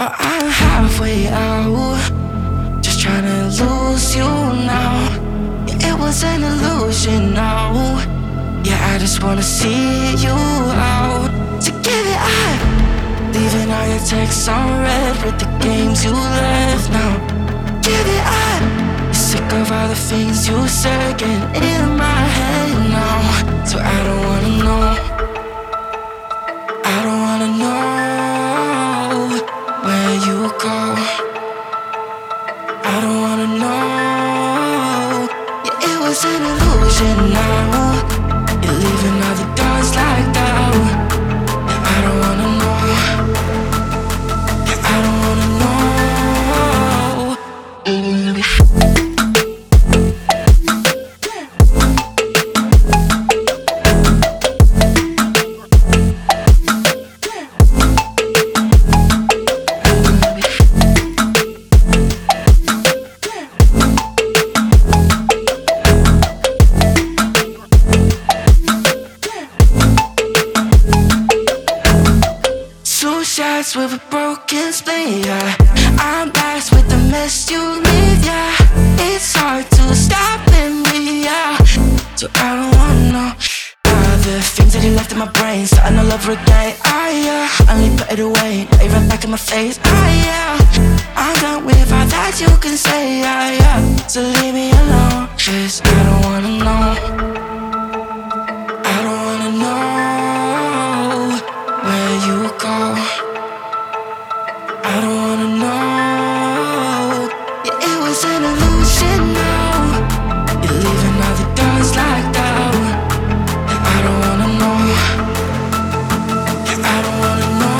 I'm halfway out, just trying to lose you now. It was an illusion now. Yeah, I just wanna see you out. To give it up, leaving all your texts on red with the games you left now. Give it up. Sick of all the things you said getting in my head now. An illusion now. With a broken spleen, yeah. I'm blessed with the mess you leave, yeah. It's hard to stop in me, yeah. So I don't wanna know all the things that you left in my brain, starting all over again. Ah, yeah. Only put it away, now you right back in my face. Ah, yeah. I'm done with all that you can say, ah, yeah. So leave me alone, cause I don't wanna know. is an illusion now. You're leaving all the doors locked out. And I don't wanna know. Yeah, I don't wanna know.